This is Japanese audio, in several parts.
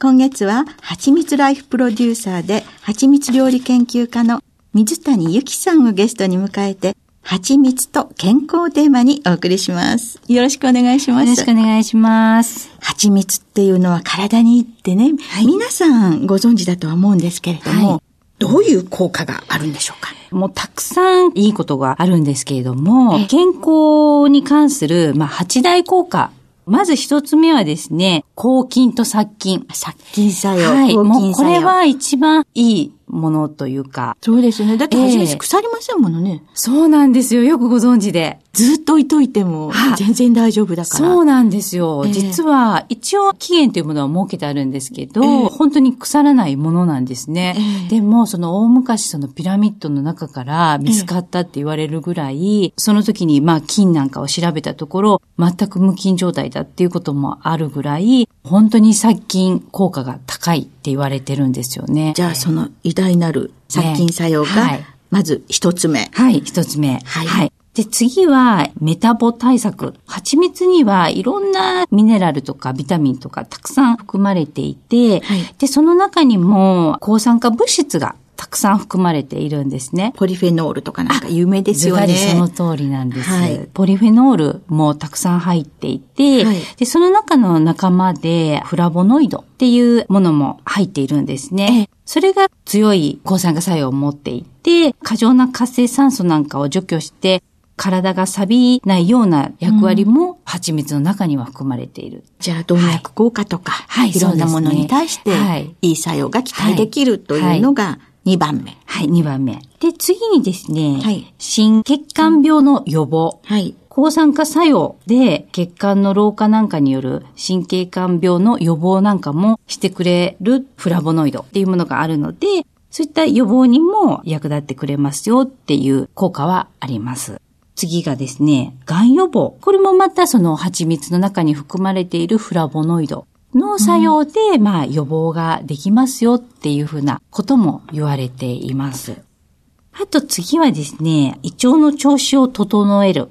今月は、はちみつライフプロデューサーで、はちみつ料理研究家の水谷由紀さんをゲストに迎えて、蜂蜜と健康テーマにお送りします。よろしくお願いします。よろしくお願いします。蜂蜜っていうのは体にいいってね、はい、皆さんご存知だとは思うんですけれども、はい、どういう効果があるんでしょうか？もうたくさんいいことがあるんですけれども、健康に関する、まあ、八大効果まず一つ目はですね、抗菌と殺菌。殺菌作用。はい。もうこれは一番いいものというか。そうですよね。だって初め腐りませんものね、えー、そうなんですよ。よくご存知で。ずっと置いといても全然大丈夫だから。そうなんですよ。えー、実は一応期限というものは設けてあるんですけど、えー、本当に腐らないものなんですね。でもその大昔そのピラミッドの中から見つかったって言われるぐらい、その時にまあ菌なんかを調べたところ、全く無菌状態だっていうこともあるぐらい、本当に殺菌効果が高いって言われてるんですよね。じゃあその偉大なる殺菌作用が、はい、まず一つ目。はい、一つ目。はい。はいで、次は、メタボ対策。蜂蜜にはいろんなミネラルとかビタミンとかたくさん含まれていて、はい、で、その中にも抗酸化物質がたくさん含まれているんですね。ポリフェノールとかなんか有名ですよね。その通りなんです、はい。ポリフェノールもたくさん入っていて、はい、で、その中の仲間でフラボノイドっていうものも入っているんですね。それが強い抗酸化作用を持っていて、過剰な活性酸素なんかを除去して、体が錆びないような役割も蜂蜜の中には含まれている。じゃあ、動脈硬化とか、はい、いろんなものに対して、いい作用が期待できるというのが2番目。はい、2番目。で、次にですね、はい、心血管病の予防。はい。抗酸化作用で血管の老化なんかによる神経管病の予防なんかもしてくれるフラボノイドっていうものがあるので、そういった予防にも役立ってくれますよっていう効果はあります。次がですね、癌予防。これもまたその蜂蜜の中に含まれているフラボノイドの作用で、うん、まあ予防ができますよっていうふうなことも言われています。あと次はですね、胃腸の調子を整える。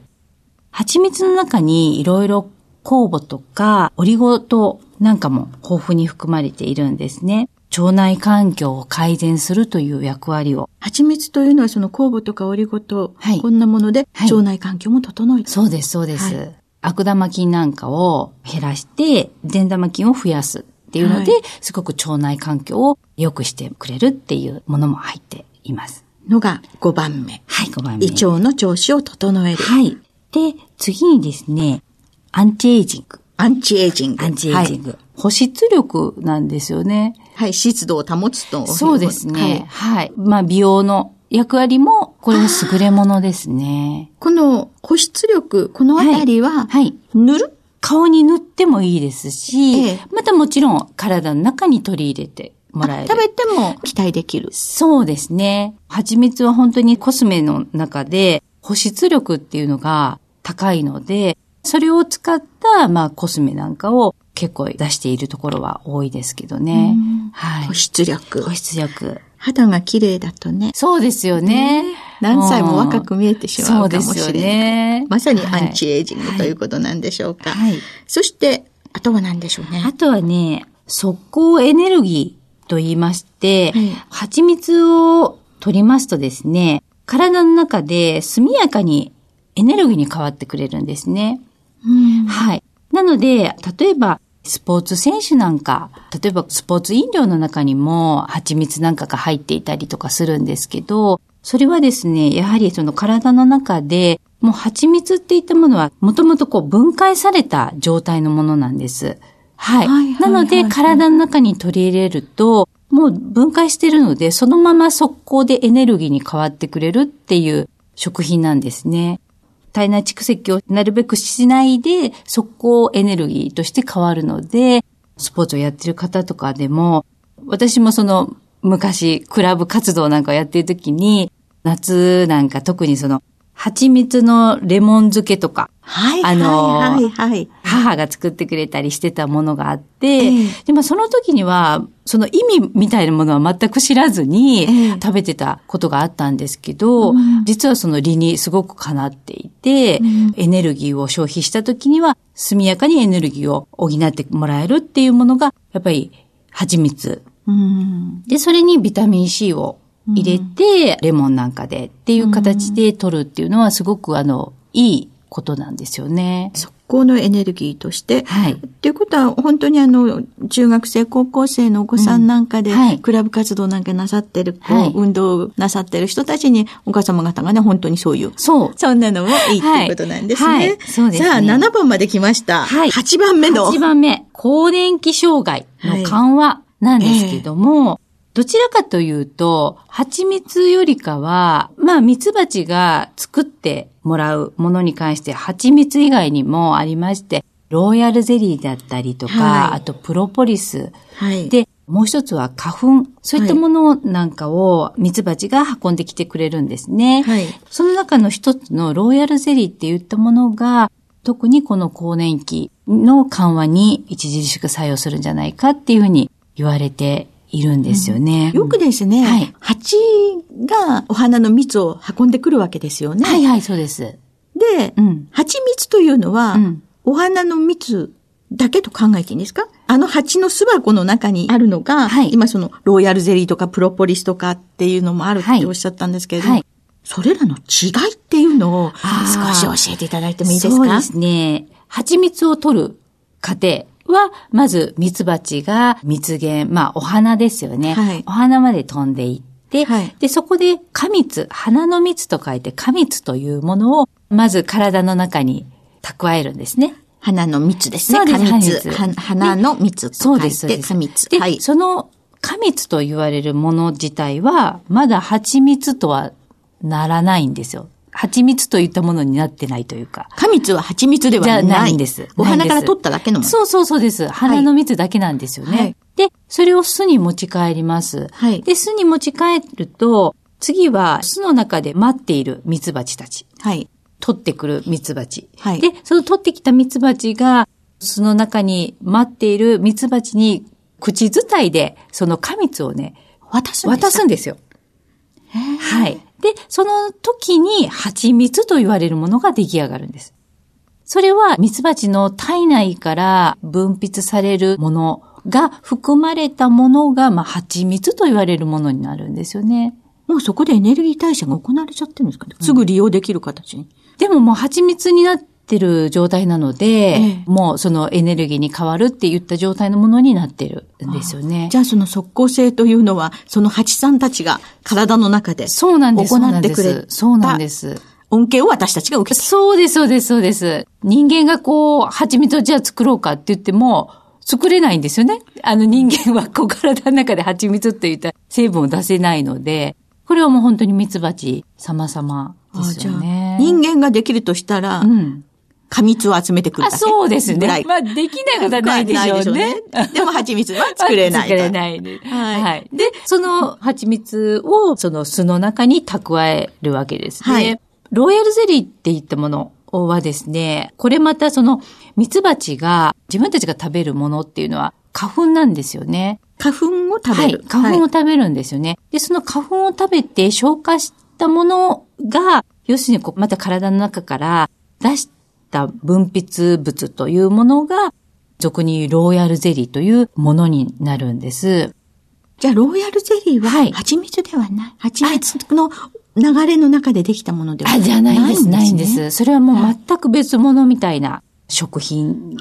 蜂蜜の中にいろいろ酵母とかオリゴ糖なんかも豊富に含まれているんですね。腸内環境を改善するという役割を。蜂蜜というのはその酵母とかオリゴ糖、はい、こんなもので腸内環境も整える、そうです、そうです。はい、悪玉菌なんかを減らして、善玉菌を増やすっていうので、はい、すごく腸内環境を良くしてくれるっていうものも入っています。のが5番目。はい、5番目。胃腸の調子を整える。はい。で、次にですね、アンチエイジング。アンチエイジング。アンチエイジング。はい、保湿力なんですよね。はい、湿度を保つと。そうですね。はい、はい。まあ、美容の役割も、これの優れものですね。この保湿力、このあたりは、はい。塗る？顔に塗ってもいいですし、ええ、またもちろん体の中に取り入れてもらえる。食べても期待できる。そうですね。蜂蜜は本当にコスメの中で保湿力っていうのが高いので、それを使った、まあ、コスメなんかを結構出しているところは多いですけどね。はい。保湿力。保湿力。肌が綺麗だとね。そうですよね。何歳も若く見えてしまうかもしれない。そうですよね。まさにアンチエイジング、はい、ということなんでしょうか。はい。そして、あとは何でしょうね。あとはね、速攻エネルギーと言いまして、はい、蜂蜜を取りますとですね、体の中で速やかにエネルギーに変わってくれるんですね。はい。なので、例えば、スポーツ選手なんか、例えばスポーツ飲料の中にも蜂蜜なんかが入っていたりとかするんですけど、それはですね、やはりその体の中で、もう蜂蜜っていったものは、もともとこう分解された状態のものなんです。はい。はいはいはいはい、なので、体の中に取り入れると、もう分解してるので、そのまま速攻でエネルギーに変わってくれるっていう食品なんですね。体内蓄積をなるべくしないで、速攻エネルギーとして変わるので、スポーツをやってる方とかでも、私もその昔クラブ活動なんかをやってる時に、夏なんか特にその蜂蜜のレモン漬けとか、はい、あの、はいはい、母が作ってくれたりしてたものがあって、えー、でもその時には、その意味みたいなものは全く知らずに食べてたことがあったんですけど、うん、実はその理にすごくかなっていて、うん、エネルギーを消費した時には、速やかにエネルギーを補ってもらえるっていうものが、やっぱり蜂蜜。うん、で、それにビタミン C を入れて、レモンなんかでっていう形で取るっていうのはすごくあの、いいことなんですよね。速攻のエネルギーとして。はい。っていうことは、本当にあの、中学生、高校生のお子さんなんかで、うんはい、クラブ活動なんかなさってる、はい、運動なさってる人たちに、お母様方がね、本当にそういう。そう。そんなのもいいっていうことなんですね。はい、そうですね。さあ、7番まで来ました。はい。8番目の。8番目。更年期障害の緩和なんですけども、どちらかというと、蜂蜜よりかは、まあ、蜜蜂が作ってもらうものに関して、蜂蜜以外にもありまして、ローヤルゼリーだったりとか、はい、あとプロポリス。はい、で、もう一つは花粉。そういったものなんかを蜜蜂が運んできてくれるんですね。はい、その中の一つのローヤルゼリーって言ったものが、特にこの更年期の緩和に著しく作用するんじゃないかっていうふうに言われているんですよね。うん、よくですね、はい、蜂がお花の蜜を運んでくるわけですよね。はいはい、そうです。で、うん、蜂蜜というのは、うん、お花の蜜だけと考えていいんですか？あの蜂の巣箱の中にあるのが、はい、今そのロイヤルゼリーとかプロポリスとかっていうのもあるっておっしゃったんですけれども、はい、それらの違いっていうのを少し教えていただいてもいいですか？そうですね。蜂蜜を取る過程。は、まず、蜜蜂が蜜源、まあ、お花ですよね。はい、お花まで飛んでいって、はい、で、そこで、花蜜、花の蜜と書いて、花蜜というものを、まず体の中に蓄えるんですね。花の蜜ですね。花蜜。花の蜜と書いて、そうです。花蜜。はい。その、花蜜と言われるもの自体は、まだ蜂蜜とはならないんですよ。蜂蜜といったものになってないというか。花蜜は蜂蜜ではない。ないんです。お花から取っただけのもの。そうそうそうです。花の蜜だけなんですよね。はい、で、それを巣に持ち帰ります。はい、で、巣に持ち帰ると、次は巣の中で待っている蜜蜂たち。はい。取ってくる蜜蜂。はい。で、その取ってきた蜜蜂が、巣の中に待っている蜜蜂に口伝いで、その花蜜をね、渡すんです渡すんですよ。はい。で、その時に蜂蜜と言われるものが出来上がるんです。それは蜜蜂の体内から分泌されるものが含まれたものが、まあ、蜂蜜と言われるものになるんですよね。もうそこでエネルギー代謝が行われちゃってるんですかね、すぐ利用できる形に。でももう蜂蜜になってる状態なので、ええ、もうそのエネルギーに変わるって言った状態のものになってるんですよね。じゃあその即効性というのは、その蜂さんたちが体の中で行ってくれそうなんです。恩恵を私たちが受けてそうです、そうです、そうです。人間がこう、蜂蜜をじゃあ作ろうかって言っても、作れないんですよね。あの人間はこう体の中で蜂蜜って言った成分を出せないので、これはもう本当に蜜蜂様々ですよね。人間ができるとしたら、うん、過蜜を集めてくるだけ。そうですね。まあ、できないことはないでしょうね。でね でも、蜂蜜は作れない。作れない、ね、はい。はい。で、その蜂蜜を、その巣の中に蓄えるわけですね。はい。ロイヤルゼリーって言ったものはですね、これまたその、蜜蜂が、自分たちが食べるものっていうのは、花粉なんですよね。花粉を食べる。はい、花粉を食べるんですよね。はい、で、その花粉を食べて消化したものが、要するにこう、また体の中から出した分泌物というものが、俗にローヤルゼリーというものになるんです。じゃあ、ローヤルゼリーは、蜂蜜ではない？蜂蜜。の流れの中でできたものではない？あ、じゃないんです、ないんです。それはもう全く別物みたいな食品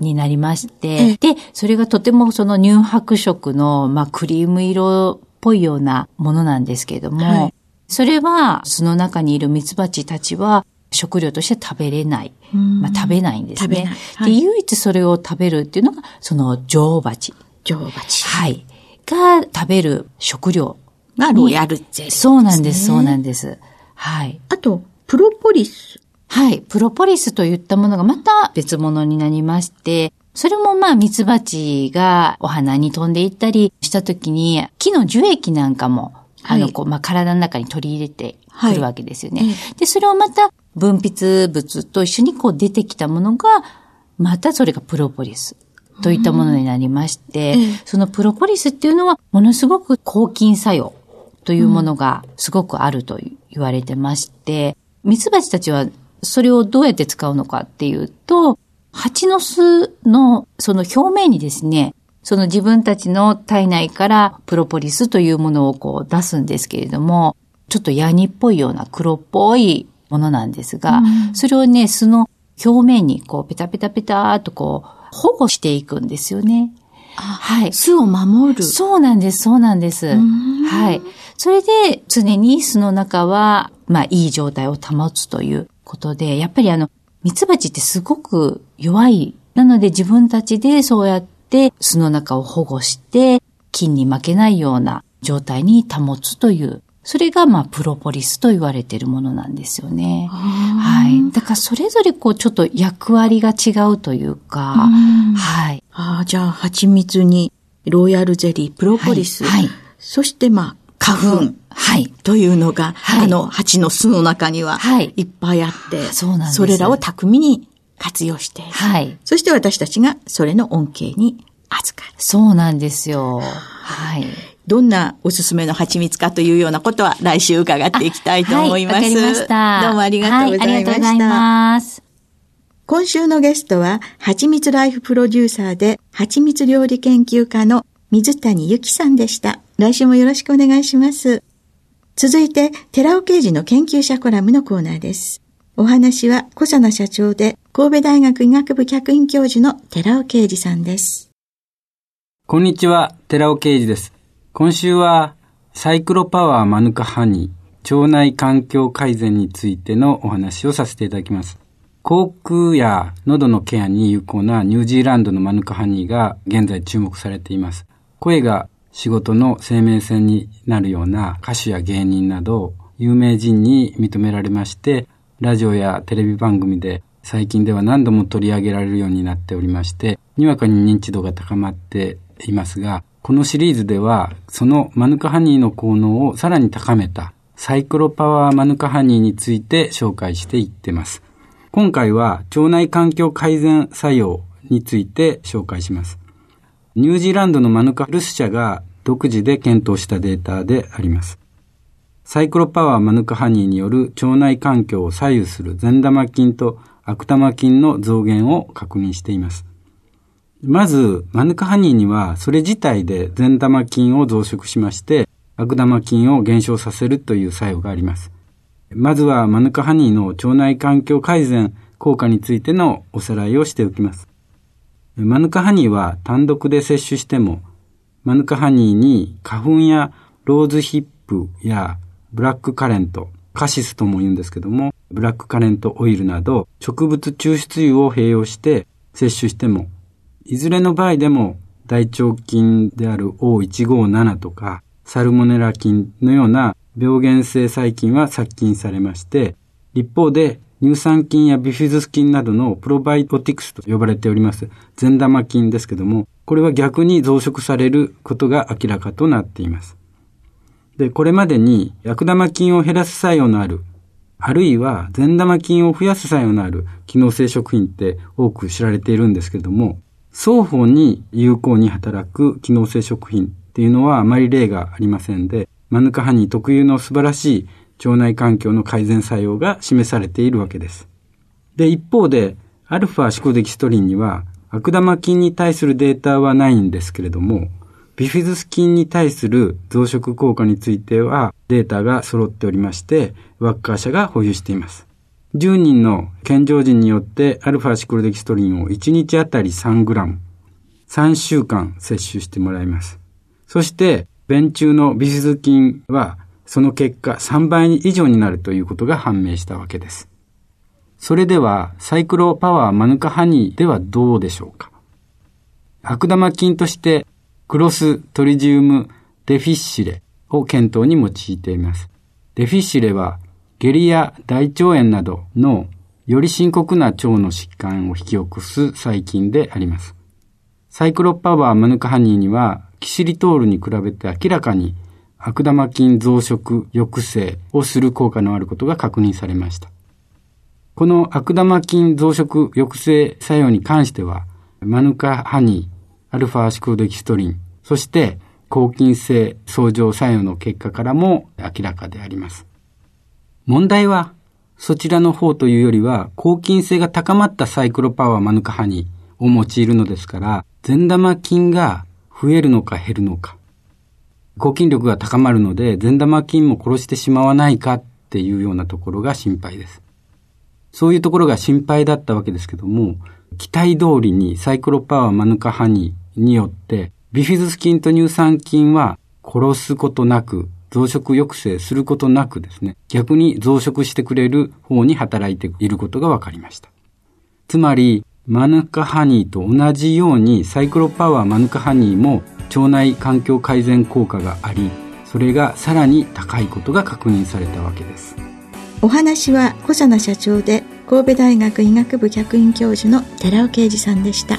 になりまして、はい、で、それがとてもその乳白色の、まあ、クリーム色っぽいようなものなんですけれども、はい、それは巣の中にいる蜜蜂たちは食料として食べれない。まあ、食べないんですね、はい、で。唯一それを食べるっていうのが、その女王蜂。女王蜂。はい。が食べる食料。がロイヤルゼリー、ね、そうなんです、そうなんです。はい。あと、プロポリス。はい。プロポリスといったものがまた別物になりまして、それもまあミツバチがお花に飛んでいったりした時に、木の樹液なんかも、あの、こう、まあ体の中に取り入れてくるわけですよね。はい、で、それをまた分泌物と一緒にこう出てきたものが、またそれがプロポリス。といったものになりまして、うん、そのプロポリスっていうのはものすごく抗菌作用というものがすごくあると言われてまして、ミツバチたちはそれをどうやって使うのかっていうと、蜂の巣のその表面にですね、その自分たちの体内からプロポリスというものをこう出すんですけれども、ちょっとヤニっぽいような黒っぽいものなんですが、うん、それをね、巣の表面にこうペタペタペターとこう保護していくんですよね。はい。巣を守る。そうなんです、そうなんです。はい。それで常に巣の中は、まあいい状態を保つということで、やっぱりあの、ミツバチってすごく弱い。なので自分たちでそうやって巣の中を保護して、菌に負けないような状態に保つというそれが、まあ、プロポリスと言われているものなんですよね。はい。だから、それぞれ、こう、ちょっと役割が違うというか、はい。ああ、じゃあ、蜂蜜に、ロイヤルゼリー、プロポリス。はい。はい、そして、まあ、花粉。はい。というのが、はい、あの、蜂の巣の中には、はい。いっぱいあって、そうなんです。それらを巧みに活用して、はい。そして私たちがそれの恩恵に預かる。そうなんですよ。はい。どんなおすすめの蜂蜜かというようなことは来週伺っていきたいと思います。わ、はい、かりました。どうもありがとうございました。はい、ありがとうございます。今週のゲストは、蜂蜜ライフプロデューサーで、蜂蜜料理研究家の水谷由紀さんでした。来週もよろしくお願いします。続いて、寺尾刑事の研究者コラムのコーナーです。お話は、小佐奈社長で、神戸大学医学部客員教授の寺尾啓二さんです。こんにちは、寺尾啓二です。今週はサイクロパワーマヌカハニー腸内環境改善についてのお話をさせていただきます。口腔や喉のケアに有効なニュージーランドのマヌカハニーが現在注目されています。声が仕事の生命線になるような歌手や芸人など有名人に認められまして、ラジオやテレビ番組で最近では何度も取り上げられるようになっておりまして、にわかに認知度が高まっていますが、このシリーズでは、そのマヌカハニーの効能をさらに高めたサイクロパワーマヌカハニーについて紹介していってます。今回は腸内環境改善作用について紹介します。ニュージーランドのマヌカルス社が独自で検討したデータであります。サイクロパワーマヌカハニーによる腸内環境を左右する善玉菌と悪玉菌の増減を確認しています。まず、マヌカハニーには、それ自体で善玉菌を増殖しまして、悪玉菌を減少させるという作用があります。まずは、マヌカハニーの腸内環境改善効果についてのおさらいをしておきます。マヌカハニーは単独で摂取しても、マヌカハニーに花粉やローズヒップやブラックカレント、カシスとも言うんですけども、ブラックカレントオイルなど植物抽出油を併用して摂取してもいずれの場合でも大腸菌である O157 とかサルモネラ菌のような病原性細菌は殺菌されまして、一方で乳酸菌やビフィズス菌などのプロバイオティクスと呼ばれております善玉菌ですけども、これは逆に増殖されることが明らかとなっています。で、これまでに悪玉菌を減らす作用のある、あるいは善玉菌を増やす作用のある機能性食品って多く知られているんですけども、双方に有効に働く機能性食品っていうのはあまり例がありませんで、マヌカハニー特有の素晴らしい腸内環境の改善作用が示されているわけです。で、一方で、アルファシコデキストリンには悪玉菌に対するデータはないんですけれども、ビフィズス菌に対する増殖効果についてはデータが揃っておりまして、ワッカー社が保有しています。10人の健常人によってアルファシクロデキストリンを1日あたり 3g、3週間摂取してもらいます。そして、便中のビフィズ菌はその結果3倍以上になるということが判明したわけです。それでは、サイクロパワーマヌカハニーではどうでしょうか悪玉菌として、クロストリジウムデフィッシレを検討に用いています。デフィッシレは、下痢や大腸炎などのより深刻な腸の疾患を引き起こす細菌であります。サイクロパワーマヌカハニーには、キシリトールに比べて明らかに悪玉菌増殖抑制をする効果のあることが確認されました。この悪玉菌増殖抑制作用に関しては、マヌカハニー、アルファシクロデキストリン、そして抗菌性相乗作用の結果からも明らかであります。問題は、そちらの方というよりは、抗菌性が高まったサイクロパワーマヌカハニーを用いるのですから、善玉菌が増えるのか減るのか。抗菌力が高まるので、善玉菌も殺してしまわないかっていうようなところが心配です。そういうところが心配だったわけですけども、期待通りにサイクロパワーマヌカハニーによって、ビフィズス菌と乳酸菌は殺すことなく、増殖抑制することなくですね、逆に増殖してくれる方に働いていることが分かりました。つまり、マヌカハニーと同じようにサイクロパワーマヌカハニーも腸内環境改善効果があり、それがさらに高いことが確認されたわけです。お話は小佐奈社長で神戸大学医学部客員教授の寺尾啓二さんでした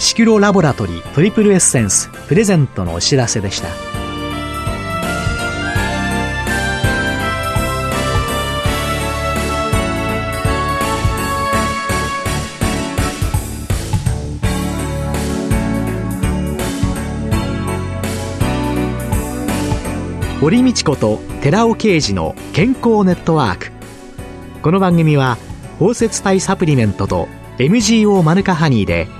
シクロラボラトリートリプルエッセンスプレゼントのお知らせでした。堀道子と寺尾啓二の健康ネットワーク。この番組は包摂体サプリメントと MGO マヌカハニーで